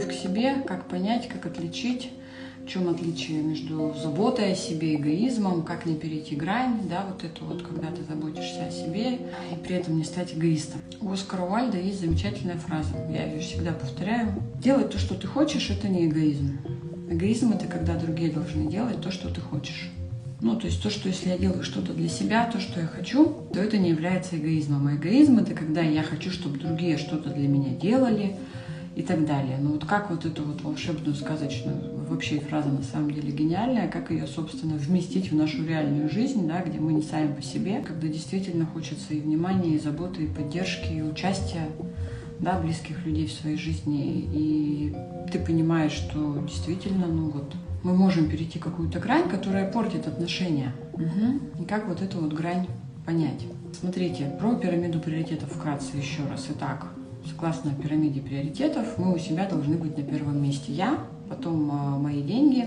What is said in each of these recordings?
любовь к себе, как понять, как отличить, в чем отличие между заботой о себе, эгоизмом, как не перейти грань, да, вот это вот, когда ты заботишься о себе и при этом не стать эгоистом. У Оскара Уальда есть замечательная фраза, я ее всегда повторяю. Делать то, что ты хочешь, это не эгоизм. Эгоизм — это когда другие должны делать то, что ты хочешь. Ну, то есть то, что если я делаю что-то для себя, то, что я хочу, то это не является эгоизмом. А эгоизм — это когда я хочу, чтобы другие что-то для меня делали и так далее. Но вот как вот эту вот волшебную, сказочную, вообще фраза на самом деле гениальная, как ее, собственно, вместить в нашу реальную жизнь, да, где мы не сами по себе, когда действительно хочется и внимания, и заботы, и поддержки, и участия да, близких людей в своей жизни, и ты понимаешь, что действительно, ну вот, мы можем перейти какую-то грань, которая портит отношения. Угу. И как вот эту вот грань понять? Смотрите, про пирамиду приоритетов вкратце еще раз. Итак, согласно пирамиде приоритетов, мы у себя должны быть на первом месте я, потом э, мои деньги,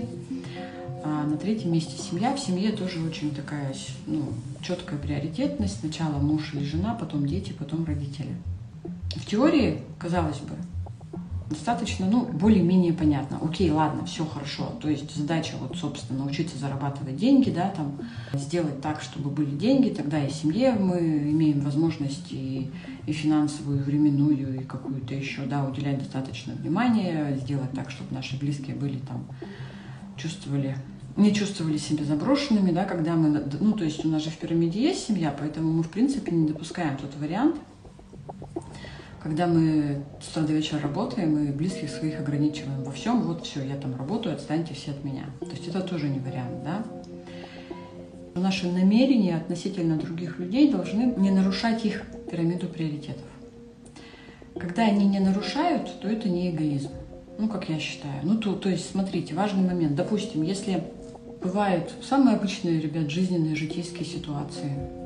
а на третьем месте семья. В семье тоже очень такая ну, четкая приоритетность. Сначала муж или жена, потом дети, потом родители. В теории, казалось бы, достаточно, ну, более-менее понятно. Окей, ладно, все хорошо. То есть задача вот, собственно, научиться зарабатывать деньги, да, там, сделать так, чтобы были деньги, тогда и семье мы имеем возможность и, и финансовую, и временную, и какую-то еще, да, уделять достаточно внимания, сделать так, чтобы наши близкие были там, чувствовали не чувствовали себя заброшенными, да, когда мы, ну, то есть у нас же в пирамиде есть семья, поэтому мы, в принципе, не допускаем тот вариант, когда мы с утра до вечера работаем и близких своих ограничиваем во всем, вот все, я там работаю, отстаньте все от меня. То есть это тоже не вариант, да? Наши намерения относительно других людей должны не нарушать их пирамиду приоритетов. Когда они не нарушают, то это не эгоизм. Ну, как я считаю. Ну, то, то есть, смотрите, важный момент. Допустим, если бывают самые обычные, ребят, жизненные, житейские ситуации,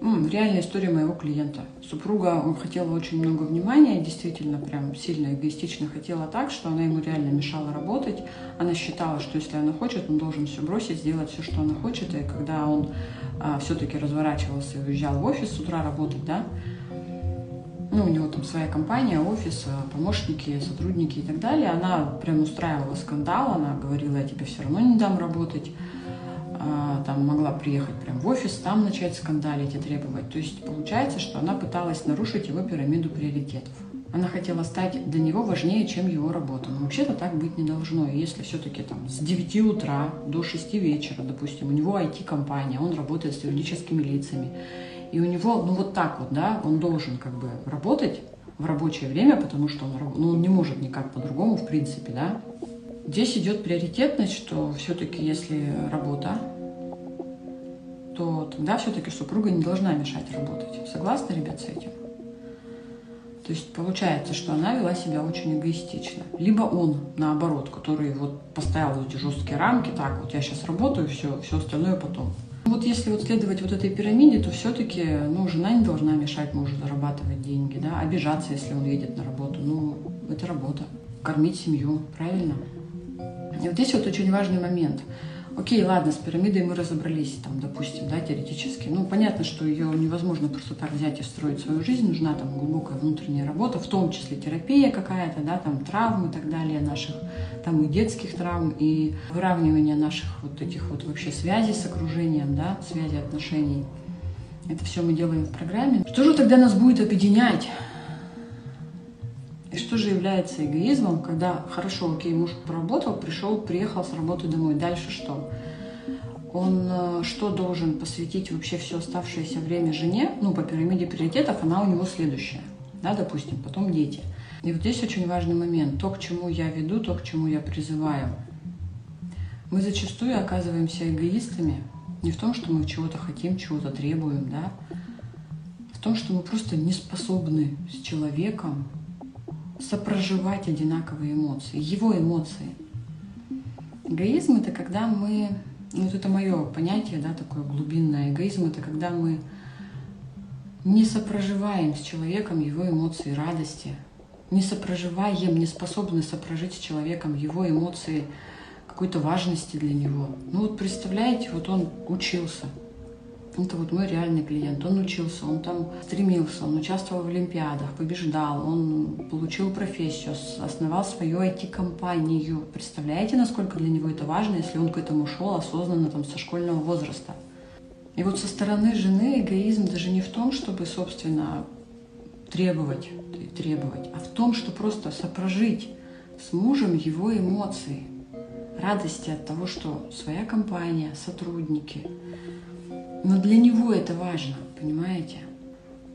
реальная история моего клиента. Супруга он хотела очень много внимания, действительно прям сильно эгоистично хотела так, что она ему реально мешала работать. Она считала, что если она хочет, он должен все бросить, сделать все, что она хочет. И когда он а, все-таки разворачивался и уезжал в офис с утра работать, да, ну, у него там своя компания, офис, а, помощники, сотрудники и так далее, она прям устраивала скандал, она говорила, я тебе все равно не дам работать. А, там могла приехать прям в офис, там начать скандалить и требовать. То есть получается, что она пыталась нарушить его пирамиду приоритетов. Она хотела стать для него важнее, чем его работа. Но вообще-то так быть не должно. И если все-таки там с 9 утра до 6 вечера, допустим, у него IT-компания, он работает с юридическими лицами, и у него, ну вот так вот, да, он должен как бы работать в рабочее время, потому что он, ну, он не может никак по-другому, в принципе, да, Здесь идет приоритетность, что все-таки если работа, то тогда все-таки супруга не должна мешать работать. Согласны, ребят, с этим? То есть получается, что она вела себя очень эгоистично. Либо он, наоборот, который вот поставил эти жесткие рамки, так, вот я сейчас работаю, все, все остальное потом. Вот если вот следовать вот этой пирамиде, то все-таки ну, жена не должна мешать мужу зарабатывать деньги, да, обижаться, если он едет на работу. Ну, это работа. Кормить семью, правильно? И вот здесь вот очень важный момент. Окей, ладно, с пирамидой мы разобрались, там, допустим, да, теоретически. Ну, понятно, что ее невозможно просто так взять и строить свою жизнь. Нужна там глубокая внутренняя работа, в том числе терапия какая-то, да, там травмы и так далее наших, там и детских травм, и выравнивание наших вот этих вот вообще связей с окружением, да, связи отношений. Это все мы делаем в программе. Что же тогда нас будет объединять? И что же является эгоизмом, когда хорошо, окей, муж поработал, пришел, приехал с работы домой, дальше что? Он э, что должен посвятить вообще все оставшееся время жене? Ну, по пирамиде приоритетов она у него следующая, да, допустим, потом дети. И вот здесь очень важный момент. То, к чему я веду, то, к чему я призываю. Мы зачастую оказываемся эгоистами не в том, что мы чего-то хотим, чего-то требуем, да, в том, что мы просто не способны с человеком сопроживать одинаковые эмоции, его эмоции. Эгоизм это когда мы, ну вот это мое понятие, да, такое глубинное. Эгоизм это когда мы не сопроживаем с человеком его эмоции радости, не сопроживаем, не способны сопрожить с человеком его эмоции какой-то важности для него. Ну вот представляете, вот он учился, Это вот мой реальный клиент. Он учился, он там стремился, он участвовал в олимпиадах, побеждал, он получил профессию, основал свою IT-компанию. Представляете, насколько для него это важно, если он к этому шел осознанно там со школьного возраста? И вот со стороны жены эгоизм даже не в том, чтобы, собственно, требовать, требовать, а в том, что просто сопрожить с мужем его эмоции, радости от того, что своя компания, сотрудники. Но для него это важно, понимаете?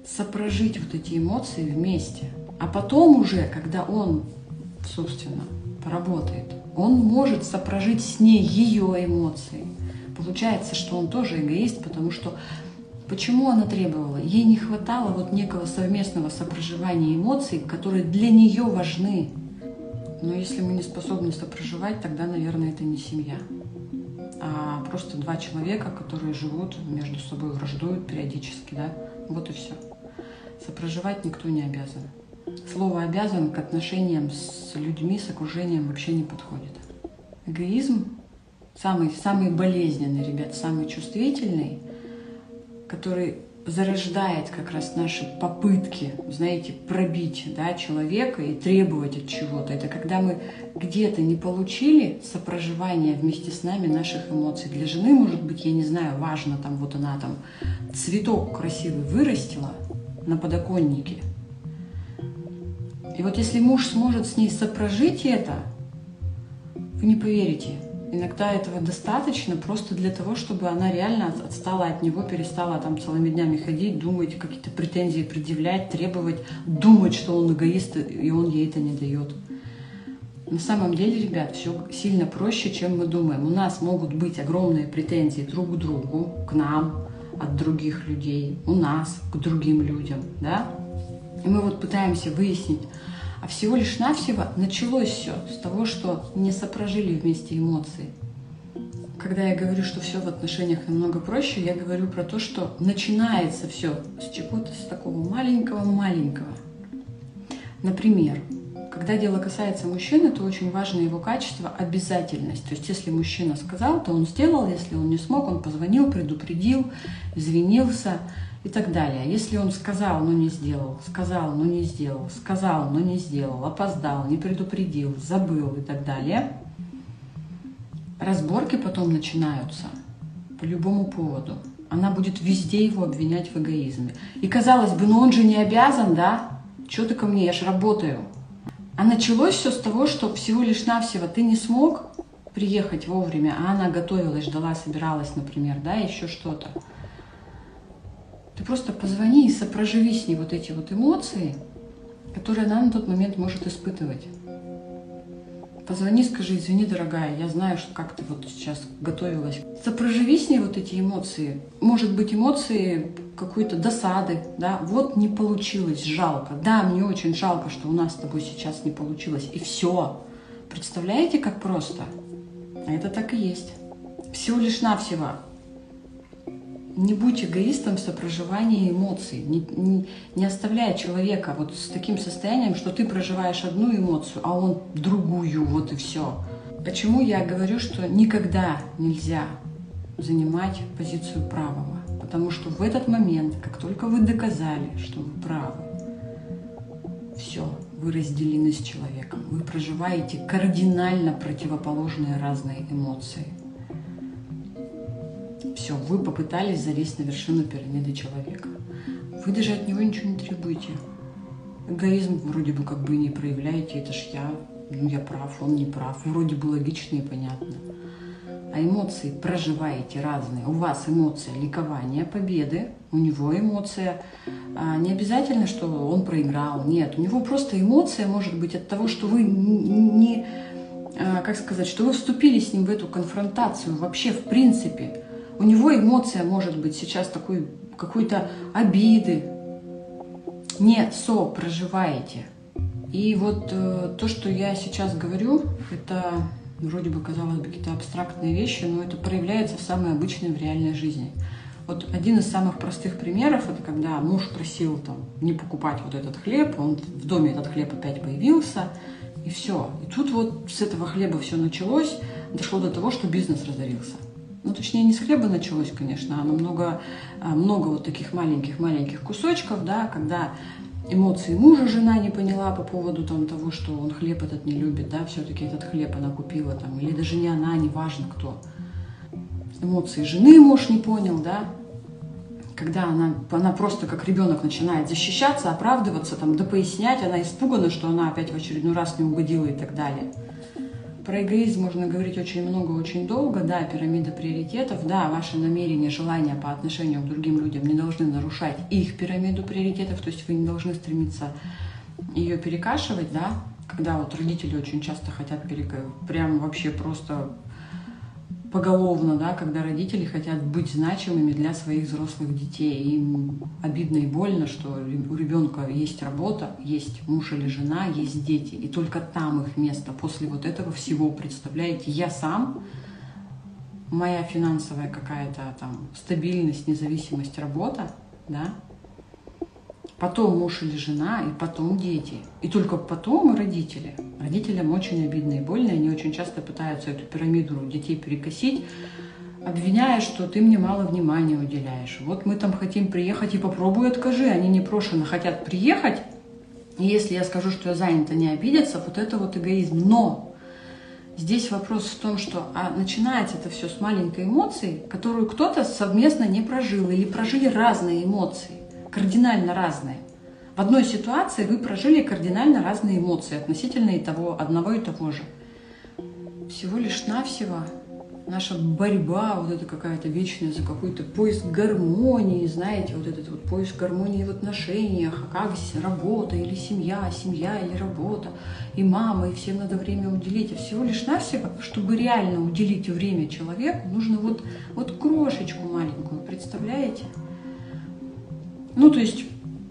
Сопрожить вот эти эмоции вместе. А потом уже, когда он, собственно, поработает, он может сопрожить с ней ее эмоции. Получается, что он тоже эгоист, потому что Почему она требовала? Ей не хватало вот некого совместного сопроживания эмоций, которые для нее важны. Но если мы не способны сопроживать, тогда, наверное, это не семья, а просто два человека, которые живут между собой, враждуют периодически, да, вот и все. Сопроживать никто не обязан. Слово «обязан» к отношениям с людьми, с окружением вообще не подходит. Эгоизм самый, самый болезненный, ребят, самый чувствительный, который зарождает как раз наши попытки, знаете, пробить да, человека и требовать от чего-то. Это когда мы где-то не получили сопроживание вместе с нами наших эмоций. Для жены, может быть, я не знаю, важно, там вот она там цветок красивый вырастила на подоконнике. И вот если муж сможет с ней сопрожить это, вы не поверите, Иногда этого достаточно просто для того, чтобы она реально отстала от него, перестала там целыми днями ходить, думать, какие-то претензии предъявлять, требовать, думать, что он эгоист, и он ей это не дает. На самом деле, ребят, все сильно проще, чем мы думаем. У нас могут быть огромные претензии друг к другу, к нам, от других людей, у нас к другим людям, да? И мы вот пытаемся выяснить, а всего лишь навсего началось все с того, что не сопрожили вместе эмоции. Когда я говорю, что все в отношениях намного проще, я говорю про то, что начинается все с чего-то, с такого маленького-маленького. Например, когда дело касается мужчины, то очень важно его качество – обязательность. То есть если мужчина сказал, то он сделал, если он не смог, он позвонил, предупредил, извинился – и так далее. Если он сказал, но не сделал, сказал, но не сделал, сказал, но не сделал, опоздал, не предупредил, забыл и так далее, разборки потом начинаются по любому поводу. Она будет везде его обвинять в эгоизме. И казалось бы, ну он же не обязан, да? Что ты ко мне, я же работаю. А началось все с того, что всего лишь навсего ты не смог приехать вовремя, а она готовилась, ждала, собиралась, например, да, еще что-то. Ты просто позвони и сопроживи с ней вот эти вот эмоции, которые она на тот момент может испытывать. Позвони, скажи, извини, дорогая, я знаю, что как ты вот сейчас готовилась. Сопроживи с ней вот эти эмоции. Может быть, эмоции какой-то досады, да, вот не получилось, жалко. Да, мне очень жалко, что у нас с тобой сейчас не получилось. И все. Представляете, как просто? А это так и есть. Всего лишь навсего не будь эгоистом в сопроживании эмоций. Не, не, не оставляй человека вот с таким состоянием, что ты проживаешь одну эмоцию, а он другую, вот и все. Почему я говорю, что никогда нельзя занимать позицию правого? Потому что в этот момент, как только вы доказали, что вы правы, все, вы разделены с человеком. Вы проживаете кардинально противоположные разные эмоции. Все, вы попытались залезть на вершину пирамиды человека. Вы даже от него ничего не требуете. Эгоизм вроде бы как бы не проявляете, это ж я, ну я прав, он не прав. Вроде бы логично и понятно. А эмоции проживаете разные. У вас эмоция ликования, победы, у него эмоция а, не обязательно, что он проиграл. Нет, у него просто эмоция может быть от того, что вы не, а, как сказать, что вы вступили с ним в эту конфронтацию вообще в принципе. У него эмоция может быть сейчас такой какой-то обиды. Не со проживаете. И вот э, то, что я сейчас говорю, это вроде бы казалось бы какие-то абстрактные вещи, но это проявляется в самой обычной в реальной жизни. Вот один из самых простых примеров, это когда муж просил там не покупать вот этот хлеб, он в доме этот хлеб опять появился, и все. И тут вот с этого хлеба все началось, дошло до того, что бизнес разорился. Ну, точнее, не с хлеба началось, конечно, а много, а, много вот таких маленьких-маленьких кусочков, да, когда эмоции мужа жена не поняла по поводу там, того, что он хлеб этот не любит, да, все-таки этот хлеб она купила там, или даже не она, неважно кто. Эмоции жены муж не понял, да, когда она, она просто как ребенок начинает защищаться, оправдываться, там, да пояснять, она испугана, что она опять в очередной раз не угодила и так далее. Про эгоизм можно говорить очень много, очень долго. Да, пирамида приоритетов. Да, ваши намерения, желания по отношению к другим людям не должны нарушать их пирамиду приоритетов. То есть вы не должны стремиться ее перекашивать, да. Когда вот родители очень часто хотят перека... прям вообще просто поголовно, да, когда родители хотят быть значимыми для своих взрослых детей. Им обидно и больно, что у ребенка есть работа, есть муж или жена, есть дети, и только там их место. После вот этого всего, представляете, я сам, моя финансовая какая-то там стабильность, независимость, работа, да, потом муж или жена, и потом дети. И только потом родители. Родителям очень обидно и больно, они очень часто пытаются эту пирамиду детей перекосить, обвиняя, что ты мне мало внимания уделяешь. Вот мы там хотим приехать и попробуй откажи. Они непрошенно хотят приехать, и если я скажу, что я занята, не обидятся, вот это вот эгоизм. Но Здесь вопрос в том, что а начинается это все с маленькой эмоции, которую кто-то совместно не прожил или прожили разные эмоции кардинально разные. В одной ситуации вы прожили кардинально разные эмоции относительно и того, одного и того же. Всего лишь навсего наша борьба, вот это какая-то вечная за какой-то поиск гармонии, знаете, вот этот вот поиск гармонии в отношениях, а как работа или семья, семья или работа, и мама, и всем надо время уделить. А всего лишь навсего, чтобы реально уделить время человеку, нужно вот, вот крошечку маленькую, представляете? Ну, то есть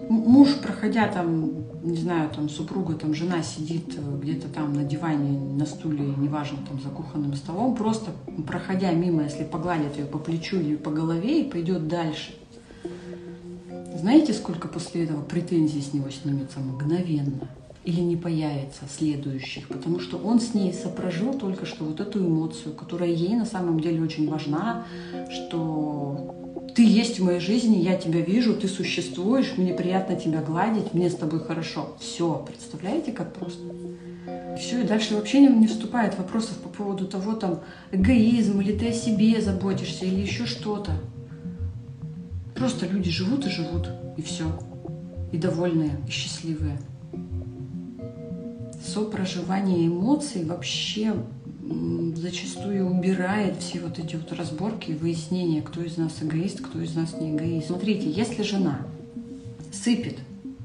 муж, проходя там, не знаю, там супруга, там жена сидит э, где-то там на диване, на стуле, неважно, там за кухонным столом, просто проходя мимо, если погладит ее по плечу или по голове и пойдет дальше. Знаете, сколько после этого претензий с него снимется мгновенно? Или не появится следующих, потому что он с ней сопрожил только что вот эту эмоцию, которая ей на самом деле очень важна, что ты есть в моей жизни, я тебя вижу, ты существуешь, мне приятно тебя гладить, мне с тобой хорошо. Все, представляете, как просто? Все, и дальше вообще не, не вступает вопросов по поводу того, там, эгоизм, или ты о себе заботишься, или еще что-то. Просто люди живут и живут, и все. И довольные, и счастливые. Сопроживание эмоций вообще зачастую убирает все вот эти вот разборки и выяснения, кто из нас эгоист, кто из нас не эгоист. Смотрите, если жена сыпет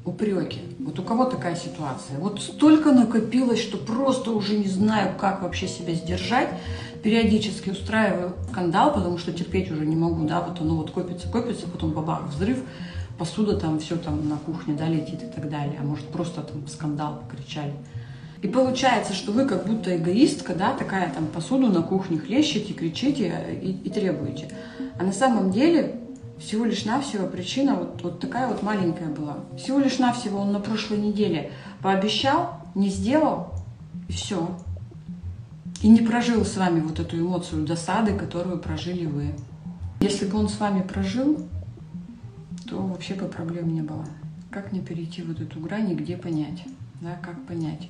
упреки, вот у кого такая ситуация, вот столько накопилось, что просто уже не знаю, как вообще себя сдержать, периодически устраиваю скандал, потому что терпеть уже не могу, да, вот оно вот копится, копится, потом бабах, взрыв, посуда там, все там на кухне, да, летит и так далее, а может просто там скандал покричали. И получается, что вы как будто эгоистка, да, такая там посуду на кухне хлещете, кричите и, и требуете. А на самом деле всего лишь навсего причина вот, вот такая вот маленькая была. Всего лишь навсего он на прошлой неделе пообещал, не сделал, и все. И не прожил с вами вот эту эмоцию досады, которую прожили вы. Если бы он с вами прожил, то вообще бы проблем не было. Как не перейти вот эту грань и где понять? Да, как понять?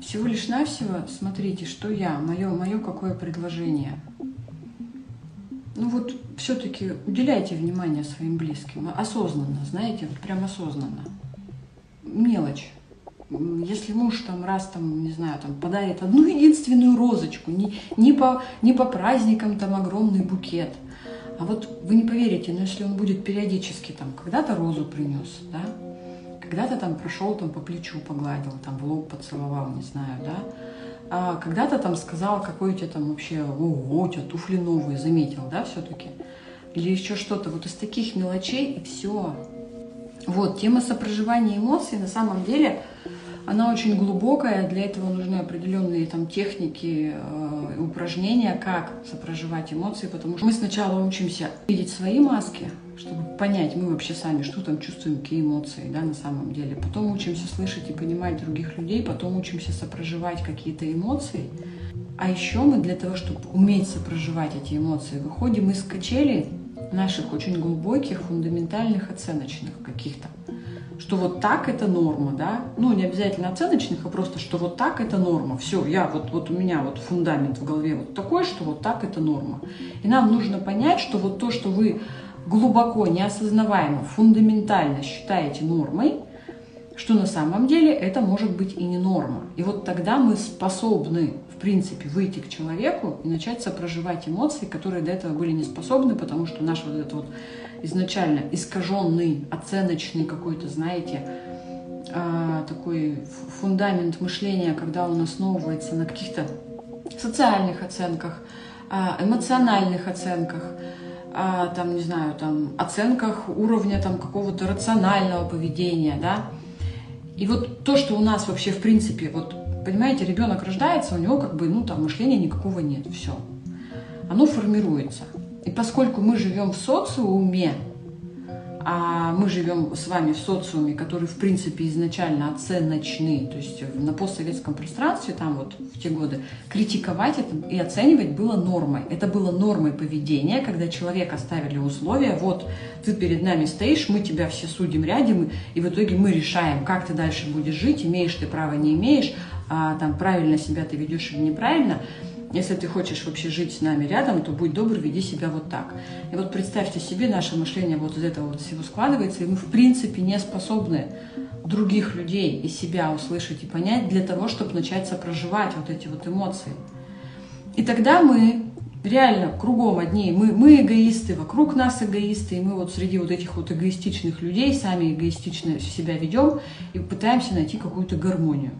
Всего лишь навсего смотрите, что я, мое, мое какое предложение. Ну вот все-таки уделяйте внимание своим близким, осознанно, знаете, вот прям осознанно. Мелочь. Если муж там раз там, не знаю, там подарит одну единственную розочку, не, не, по, не по праздникам там огромный букет, а вот вы не поверите, но если он будет периодически там когда-то розу принес, да, когда-то там прошел, там по плечу погладил, там в лоб поцеловал, не знаю, да. А когда-то там сказал, какой у тебя там вообще, ого, у тебя туфли новые, заметил, да, все-таки. Или еще что-то. Вот из таких мелочей и все. Вот, тема сопроживания эмоций на самом деле она очень глубокая, для этого нужны определенные там техники, э, упражнения, как сопроживать эмоции, потому что мы сначала учимся видеть свои маски, чтобы понять, мы вообще сами, что там чувствуем, какие эмоции, да, на самом деле. Потом учимся слышать и понимать других людей, потом учимся сопроживать какие-то эмоции. А еще мы для того, чтобы уметь сопроживать эти эмоции, выходим из качелей наших очень глубоких, фундаментальных, оценочных каких-то. Что вот так это норма, да? Ну, не обязательно оценочных, а просто, что вот так это норма. Все, я вот, вот у меня вот фундамент в голове вот такой, что вот так это норма. И нам нужно понять, что вот то, что вы глубоко, неосознаваемо, фундаментально считаете нормой, что на самом деле это может быть и не норма. И вот тогда мы способны, в принципе, выйти к человеку и начать сопроживать эмоции, которые до этого были не способны, потому что наш вот этот вот изначально искаженный, оценочный какой-то, знаете, а, такой фундамент мышления, когда он основывается на каких-то социальных оценках, а, эмоциональных оценках, а, там, не знаю, там, оценках уровня там какого-то рационального поведения, да, и вот то, что у нас вообще в принципе, вот, понимаете, ребенок рождается, у него как бы, ну, там, мышления никакого нет, все. Оно формируется. И поскольку мы живем в социуме, а мы живем с вами в социуме, который, в принципе, изначально оценочный, то есть на постсоветском пространстве, там вот в те годы, критиковать это и оценивать было нормой. Это было нормой поведения, когда человека ставили условия, вот ты перед нами стоишь, мы тебя все судим рядом, и в итоге мы решаем, как ты дальше будешь жить, имеешь ты право, не имеешь, а, там правильно себя ты ведешь или неправильно. Если ты хочешь вообще жить с нами рядом, то будь добр, веди себя вот так. И вот представьте себе, наше мышление вот из этого вот всего складывается, и мы в принципе не способны других людей и себя услышать и понять для того, чтобы начать сопроживать вот эти вот эмоции. И тогда мы реально кругом одни, мы, мы эгоисты, вокруг нас эгоисты, и мы вот среди вот этих вот эгоистичных людей сами эгоистично себя ведем и пытаемся найти какую-то гармонию.